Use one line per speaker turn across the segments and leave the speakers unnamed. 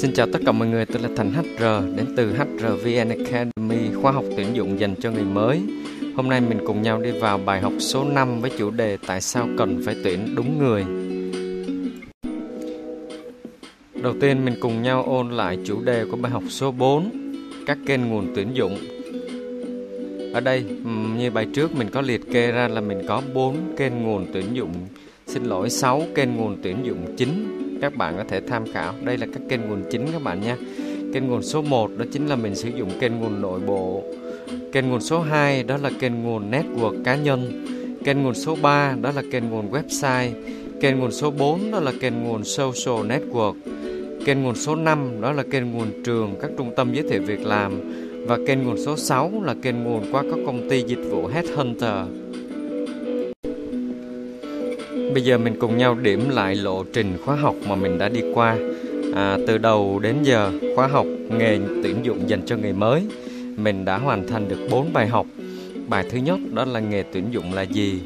Xin chào tất cả mọi người, tôi là Thành HR đến từ HRVN Academy, khóa học tuyển dụng dành cho người mới. Hôm nay mình cùng nhau đi vào bài học số 5 với chủ đề Tại sao cần phải tuyển đúng người. Đầu tiên mình cùng nhau ôn lại chủ đề của bài học số 4, các kênh nguồn tuyển dụng. Ở đây như bài trước mình có liệt kê ra là mình có 4 kênh nguồn tuyển dụng, xin lỗi 6 kênh nguồn tuyển dụng chính các bạn có thể tham khảo. Đây là các kênh nguồn chính các bạn nha. Kênh nguồn số 1 đó chính là mình sử dụng kênh nguồn nội bộ. Kênh nguồn số 2 đó là kênh nguồn network cá nhân. Kênh nguồn số 3 đó là kênh nguồn website. Kênh nguồn số 4 đó là kênh nguồn social network. Kênh nguồn số 5 đó là kênh nguồn trường, các trung tâm giới thiệu việc làm. Và kênh nguồn số 6 là kênh nguồn qua các công ty dịch vụ Headhunter. Bây giờ mình cùng nhau điểm lại lộ trình khóa học mà mình đã đi qua. À, từ đầu đến giờ khóa học nghề tuyển dụng dành cho người mới mình đã hoàn thành được 4 bài học. Bài thứ nhất đó là nghề tuyển dụng là gì?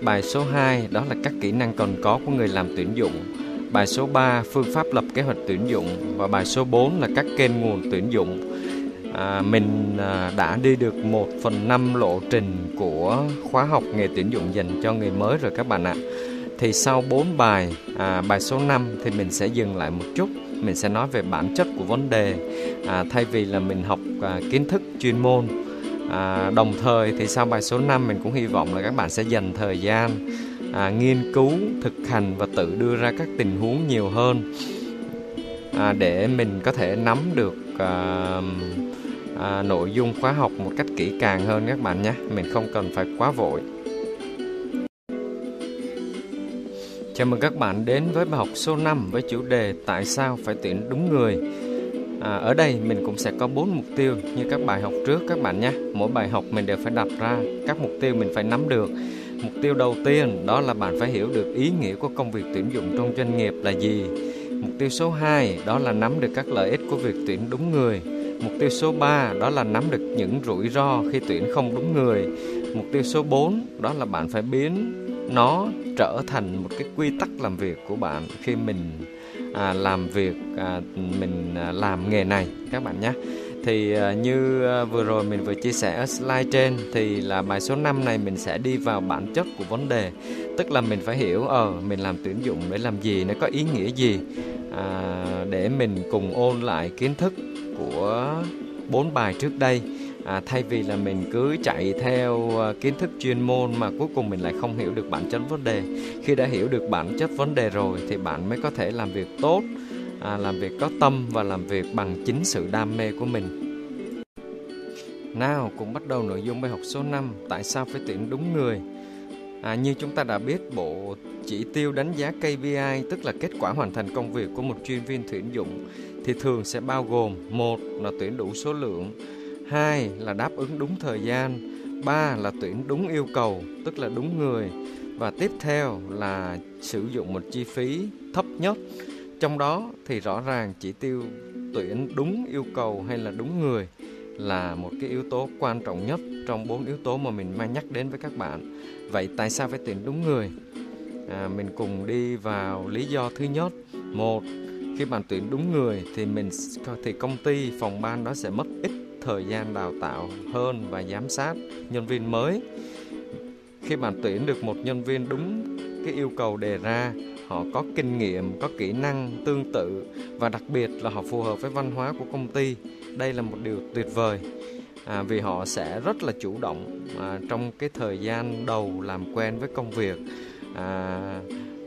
Bài số 2 đó là các kỹ năng còn có của người làm tuyển dụng. Bài số 3 phương pháp lập kế hoạch tuyển dụng. Và bài số 4 là các kênh nguồn tuyển dụng. À, mình à, đã đi được 1 phần 5 lộ trình của khóa học nghề tuyển dụng dành cho người mới rồi các bạn ạ thì sau 4 bài à, bài số 5 thì mình sẽ dừng lại một chút. Mình sẽ nói về bản chất của vấn đề. À, thay vì là mình học à, kiến thức chuyên môn à, đồng thời thì sau bài số 5 mình cũng hy vọng là các bạn sẽ dành thời gian à, nghiên cứu thực hành và tự đưa ra các tình huống nhiều hơn à, để mình có thể nắm được à, à, nội dung khóa học một cách kỹ càng hơn các bạn nhé. Mình không cần phải quá vội. Chào mừng các bạn đến với bài học số 5 với chủ đề Tại sao phải tuyển đúng người. À, ở đây mình cũng sẽ có 4 mục tiêu như các bài học trước các bạn nhé. Mỗi bài học mình đều phải đặt ra các mục tiêu mình phải nắm được. Mục tiêu đầu tiên đó là bạn phải hiểu được ý nghĩa của công việc tuyển dụng trong doanh nghiệp là gì. Mục tiêu số 2 đó là nắm được các lợi ích của việc tuyển đúng người. Mục tiêu số 3 đó là nắm được những rủi ro khi tuyển không đúng người. Mục tiêu số 4 đó là bạn phải biến nó trở thành một cái quy tắc làm việc của bạn khi mình à, làm việc à, mình à, làm nghề này các bạn nhé. Thì à, như à, vừa rồi mình vừa chia sẻ ở slide trên thì là bài số 5 này mình sẽ đi vào bản chất của vấn đề. Tức là mình phải hiểu ờ mình làm tuyển dụng để làm gì nó có ý nghĩa gì à, để mình cùng ôn lại kiến thức của bốn bài trước đây à, thay vì là mình cứ chạy theo à, kiến thức chuyên môn mà cuối cùng mình lại không hiểu được bản chất vấn đề. Khi đã hiểu được bản chất vấn đề rồi thì bạn mới có thể làm việc tốt à, làm việc có tâm và làm việc bằng chính sự đam mê của mình. Nào cùng bắt đầu nội dung bài học số 5 Tại sao phải tuyển đúng người? À, Như chúng ta đã biết bộ chỉ tiêu đánh giá KPI Tức là kết quả hoàn thành công việc của một chuyên viên tuyển dụng Thì thường sẽ bao gồm một là tuyển đủ số lượng hai là đáp ứng đúng thời gian. Ba là tuyển đúng yêu cầu tức là đúng người. Và tiếp theo là sử dụng một chi phí thấp nhất. Trong đó thì rõ ràng chỉ tiêu tuyển đúng yêu cầu hay là đúng người là một cái yếu tố quan trọng nhất trong bốn yếu tố mà mình mang nhắc đến với các bạn. Vậy tại sao phải tuyển đúng người? À, mình cùng đi vào lý do thứ nhất. Một khi bạn tuyển đúng người thì mình thì công ty phòng ban đó sẽ mất ít thời gian đào tạo hơn và giám sát nhân viên mới. Khi bạn tuyển được một nhân viên đúng cái yêu cầu đề ra họ có kinh nghiệm có kỹ năng tương tự và đặc biệt là họ phù hợp với văn hóa của công ty. Đây là một điều tuyệt vời à, vì họ sẽ rất là chủ động à, trong cái thời gian đầu làm quen với công việc à,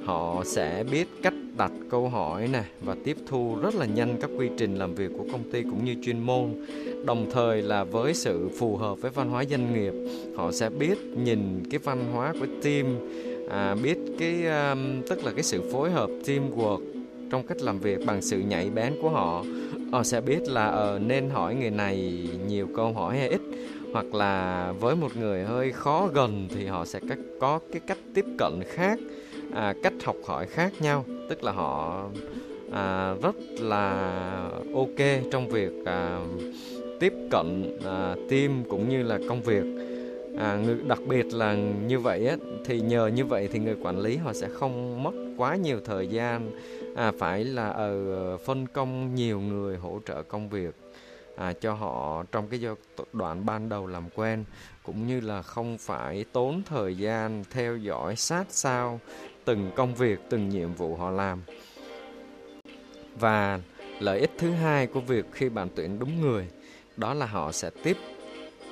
họ sẽ biết cách đặt câu hỏi nè và tiếp thu rất là nhanh các quy trình làm việc của công ty cũng như chuyên môn. Đồng thời là với sự phù hợp với văn hóa doanh nghiệp họ sẽ biết nhìn cái văn hóa của team à, biết cái um, tức là cái sự phối hợp teamwork trong cách làm việc bằng sự nhạy bén của họ. Họ sẽ biết là uh, nên hỏi người này nhiều câu hỏi hay ít hoặc là với một người hơi khó gần thì họ sẽ có cái cách tiếp cận khác à, cách học hỏi khác nhau. Tức là họ à, rất là ok trong việc à, tiếp cận à, team cũng như là công việc. À, đặc biệt là như vậy á, thì nhờ như vậy thì người quản lý họ sẽ không mất quá nhiều thời gian. À, phải là ở phân công nhiều người hỗ trợ công việc à, cho họ trong cái giai đoạn ban đầu làm quen cũng như là không phải tốn thời gian theo dõi sát sao từng công việc từng nhiệm vụ họ làm. Và lợi ích thứ hai của việc khi bạn tuyển đúng người đó là họ sẽ tiếp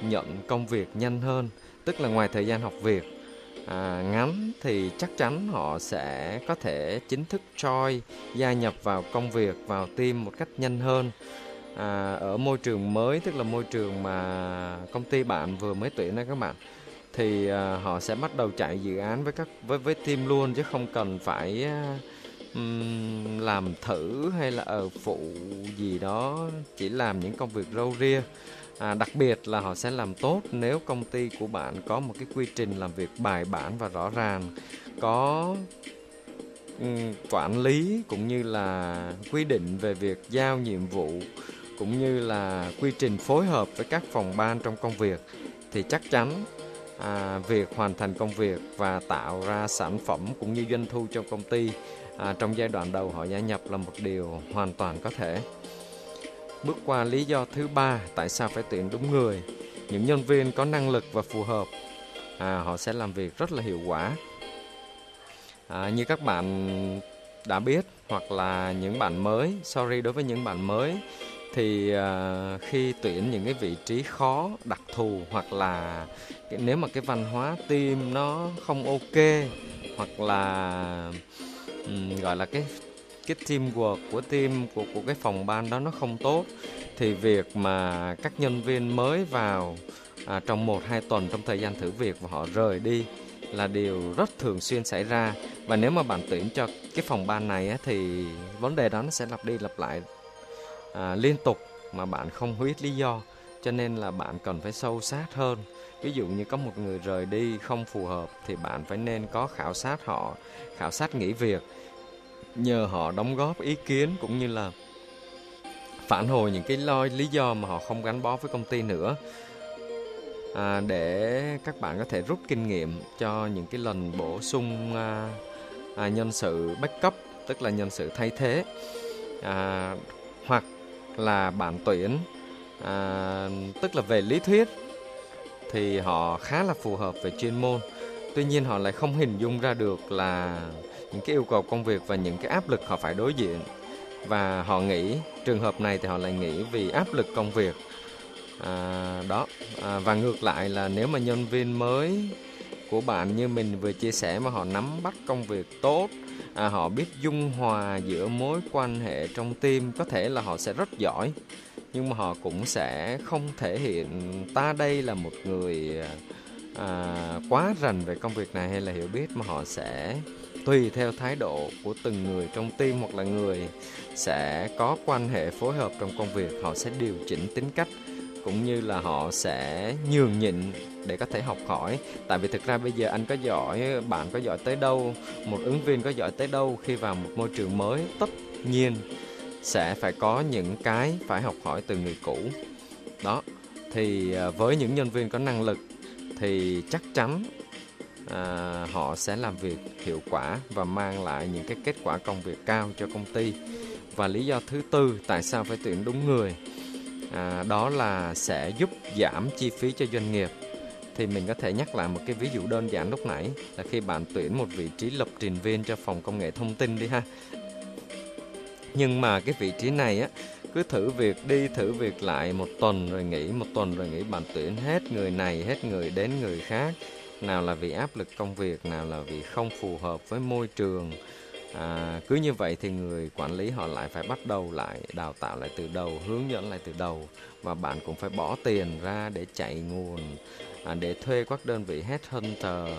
nhận công việc nhanh hơn tức là ngoài thời gian học việc à, ngắn thì chắc chắn họ sẽ có thể chính thức choi gia nhập vào công việc vào team một cách nhanh hơn à, ở môi trường mới tức là môi trường mà công ty bạn vừa mới tuyển đó các bạn thì à, họ sẽ bắt đầu chạy dự án với các với với team luôn chứ không cần phải à, um, làm thử hay là ở phụ gì đó chỉ làm những công việc râu ria. À, đặc biệt là họ sẽ làm tốt nếu công ty của bạn có một cái quy trình làm việc bài bản và rõ ràng có um, quản lý cũng như là quy định về việc giao nhiệm vụ cũng như là quy trình phối hợp với các phòng ban trong công việc thì chắc chắn à, việc hoàn thành công việc và tạo ra sản phẩm cũng như doanh thu trong công ty à, trong giai đoạn đầu họ gia nhập là một điều hoàn toàn có thể. Bước qua lý do thứ ba tại sao phải tuyển đúng người. Những nhân viên có năng lực và phù hợp à, họ sẽ làm việc rất là hiệu quả. À, như các bạn đã biết hoặc là những bạn mới sorry đối với những bạn mới thì uh, khi tuyển những cái vị trí khó đặc thù hoặc là cái, nếu mà cái văn hóa team nó không ok hoặc là um, gọi là cái cái teamwork của team của của cái phòng ban đó nó không tốt thì việc mà các nhân viên mới vào à, trong một hai tuần trong thời gian thử việc và họ rời đi là điều rất thường xuyên xảy ra. Và nếu mà bạn tuyển cho cái phòng ban này á, thì vấn đề đó nó sẽ lặp đi lặp lại à, liên tục mà bạn không biết lý do cho nên là bạn cần phải sâu sát hơn. Ví dụ như có một người rời đi không phù hợp thì bạn phải nên có khảo sát họ khảo sát nghỉ việc nhờ họ đóng góp ý kiến cũng như là phản hồi những cái lo lý do mà họ không gắn bó với công ty nữa. À, để các bạn có thể rút kinh nghiệm cho những cái lần bổ sung à, à, nhân sự backup tức là nhân sự thay thế. À, hoặc là bạn tuyển. À, tức là về lý thuyết thì họ khá là phù hợp về chuyên môn. Tuy nhiên họ lại không hình dung ra được là những cái yêu cầu công việc và những cái áp lực họ phải đối diện. Và họ nghĩ trường hợp này thì họ lại nghĩ vì áp lực công việc. À, đó. À, và ngược lại là nếu mà nhân viên mới của bạn như mình vừa chia sẻ mà họ nắm bắt công việc tốt à, họ biết dung hòa giữa mối quan hệ trong tim có thể là họ sẽ rất giỏi nhưng mà họ cũng sẽ không thể hiện ta đây là một người à, quá rành về công việc này hay là hiểu biết mà họ sẽ tùy theo thái độ của từng người trong team hoặc là người sẽ có quan hệ phối hợp trong công việc họ sẽ điều chỉnh tính cách cũng như là họ sẽ nhường nhịn để có thể học hỏi. Tại vì thực ra bây giờ anh có giỏi bạn có giỏi tới đâu một ứng viên có giỏi tới đâu khi vào một môi trường mới tất nhiên sẽ phải có những cái phải học hỏi từ người cũ. Đó thì à, với những nhân viên có năng lực thì chắc chắn à, họ sẽ làm việc hiệu quả và mang lại những cái kết quả công việc cao cho công ty. Và lý do thứ tư tại sao phải tuyển đúng người à, đó là sẽ giúp giảm chi phí cho doanh nghiệp. Thì mình có thể nhắc lại một cái ví dụ đơn giản lúc nãy là khi bạn tuyển một vị trí lập trình viên cho phòng công nghệ thông tin đi ha. Nhưng mà cái vị trí này á cứ thử việc đi thử việc lại một tuần rồi nghỉ một tuần rồi nghỉ bạn tuyển hết người này hết người đến người khác. Nào là vì áp lực công việc nào là vì không phù hợp với môi trường à, cứ như vậy thì người quản lý họ lại phải bắt đầu lại đào tạo lại từ đầu hướng dẫn lại từ đầu. Và bạn cũng phải bỏ tiền ra để chạy nguồn à, để thuê các đơn vị headhunter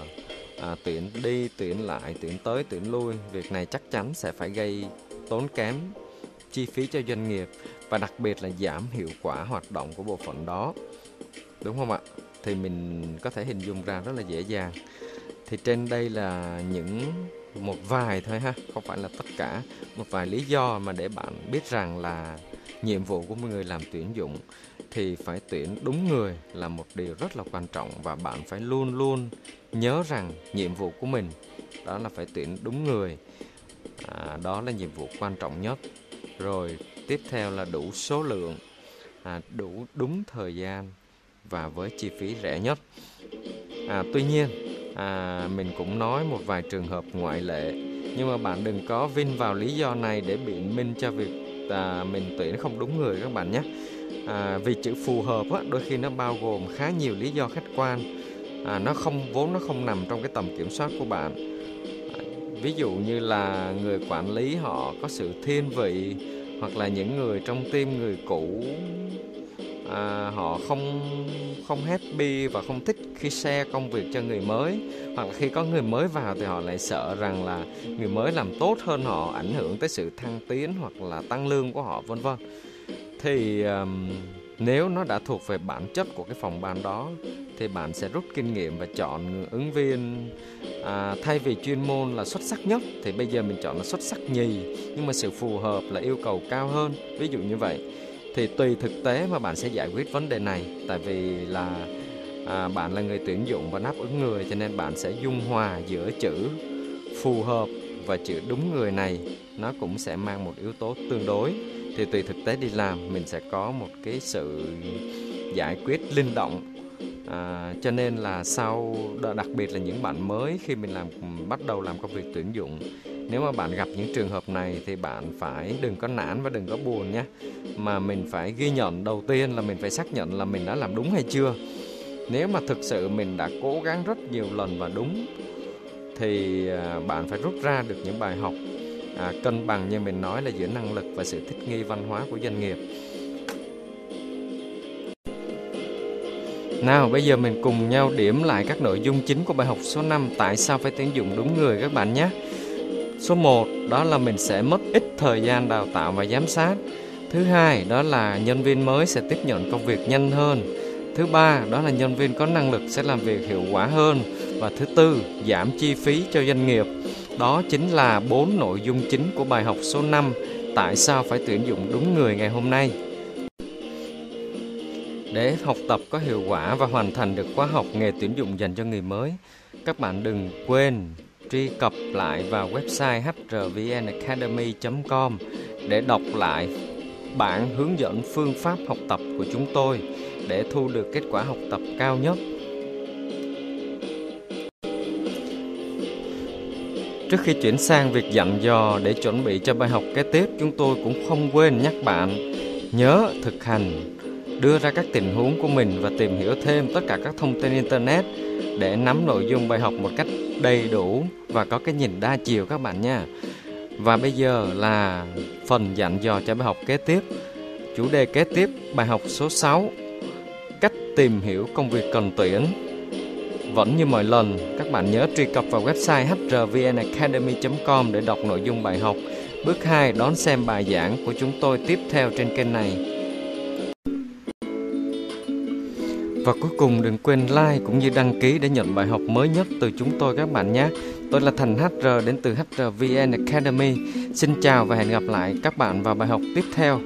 à, tuyển đi tuyển lại tuyển tới tuyển lui. Việc này chắc chắn sẽ phải gây tốn kém chi phí cho doanh nghiệp và đặc biệt là giảm hiệu quả hoạt động của bộ phận đó. Đúng không ạ? Thì mình có thể hình dung ra rất là dễ dàng. Thì trên đây là những một vài thôi ha không phải là tất cả. Một vài lý do mà để bạn biết rằng là nhiệm vụ của người làm tuyển dụng thì phải tuyển đúng người là một điều rất là quan trọng và bạn phải luôn luôn nhớ rằng nhiệm vụ của mình đó là phải tuyển đúng người. À, đó là nhiệm vụ quan trọng nhất. Rồi tiếp theo là đủ số lượng à, đủ đúng thời gian và với chi phí rẻ nhất. À, tuy nhiên à, mình cũng nói một vài trường hợp ngoại lệ. Nhưng mà bạn đừng có vin vào lý do này để biện minh cho việc à, mình tuyển không đúng người các bạn nhé. À, vì chữ phù hợp á, đôi khi nó bao gồm khá nhiều lý do khách quan. À, nó không vốn nó không nằm trong cái tầm kiểm soát của bạn. À, ví dụ như là người quản lý họ có sự thiên vị hoặc là những người trong team người cũ à, họ không không happy và không thích khi share công việc cho người mới. Hoặc là khi có người mới vào thì họ lại sợ rằng là người mới làm tốt hơn họ ảnh hưởng tới sự thăng tiến hoặc là tăng lương của họ vân vân. Thì um, nếu nó đã thuộc về bản chất của cái phòng ban đó thì bạn sẽ rút kinh nghiệm và chọn ứng viên. À, thay vì chuyên môn là xuất sắc nhất thì bây giờ mình chọn là xuất sắc nhì nhưng mà sự phù hợp là yêu cầu cao hơn. Ví dụ như vậy thì tùy thực tế mà bạn sẽ giải quyết vấn đề này. Tại vì là à, bạn là người tuyển dụng và đáp ứng người cho nên bạn sẽ dung hòa giữa chữ phù hợp và chữ đúng người này. Nó cũng sẽ mang một yếu tố tương đối. Thì tùy thực tế đi làm mình sẽ có một cái sự giải quyết linh động. À, cho nên là sau đặc biệt là những bạn mới khi mình làm bắt đầu làm công việc tuyển dụng nếu mà bạn gặp những trường hợp này thì bạn phải đừng có nản và đừng có buồn nhé. Mà mình phải ghi nhận đầu tiên là mình phải xác nhận là mình đã làm đúng hay chưa. Nếu mà thực sự mình đã cố gắng rất nhiều lần và đúng thì à, bạn phải rút ra được những bài học à, cân bằng như mình nói là giữa năng lực và sự thích nghi văn hóa của doanh nghiệp. Nào bây giờ mình cùng nhau điểm lại các nội dung chính của bài học số 5 Tại sao phải tuyển dụng đúng người các bạn nhé. Số 1 đó là mình sẽ mất ít thời gian đào tạo và giám sát. Thứ hai, đó là nhân viên mới sẽ tiếp nhận công việc nhanh hơn. Thứ ba, đó là nhân viên có năng lực sẽ làm việc hiệu quả hơn. Và thứ tư, giảm chi phí cho doanh nghiệp. Đó chính là bốn nội dung chính của bài học số 5 Tại sao phải tuyển dụng đúng người ngày hôm nay. Để học tập có hiệu quả và hoàn thành được khóa học nghề tuyển dụng dành cho người mới, Các bạn đừng quên truy cập lại vào website hrvnacademy.com để đọc lại bản hướng dẫn phương pháp học tập của chúng tôi để thu được kết quả học tập cao nhất. Trước khi chuyển sang việc dặn dò để chuẩn bị cho bài học kế tiếp, chúng tôi cũng không quên nhắc bạn nhớ thực hành, đưa ra các tình huống của mình và tìm hiểu thêm tất cả các thông tin internet để nắm nội dung bài học một cách đầy đủ và có cái nhìn đa chiều các bạn nha. Và bây giờ là phần dặn dò cho bài học kế tiếp. Chủ đề kế tiếp bài học số 6 Cách tìm hiểu công việc cần tuyển vẫn như mọi lần, các bạn nhớ truy cập vào website hrvnacademy.com để đọc nội dung bài học. Bước 2, đón xem bài giảng của chúng tôi tiếp theo trên kênh này. Và cuối cùng đừng quên like cũng như đăng ký để nhận bài học mới nhất từ chúng tôi các bạn nhé. Tôi là Thành HR đến từ HRVN Academy. Xin chào và hẹn gặp lại các bạn vào bài học tiếp theo.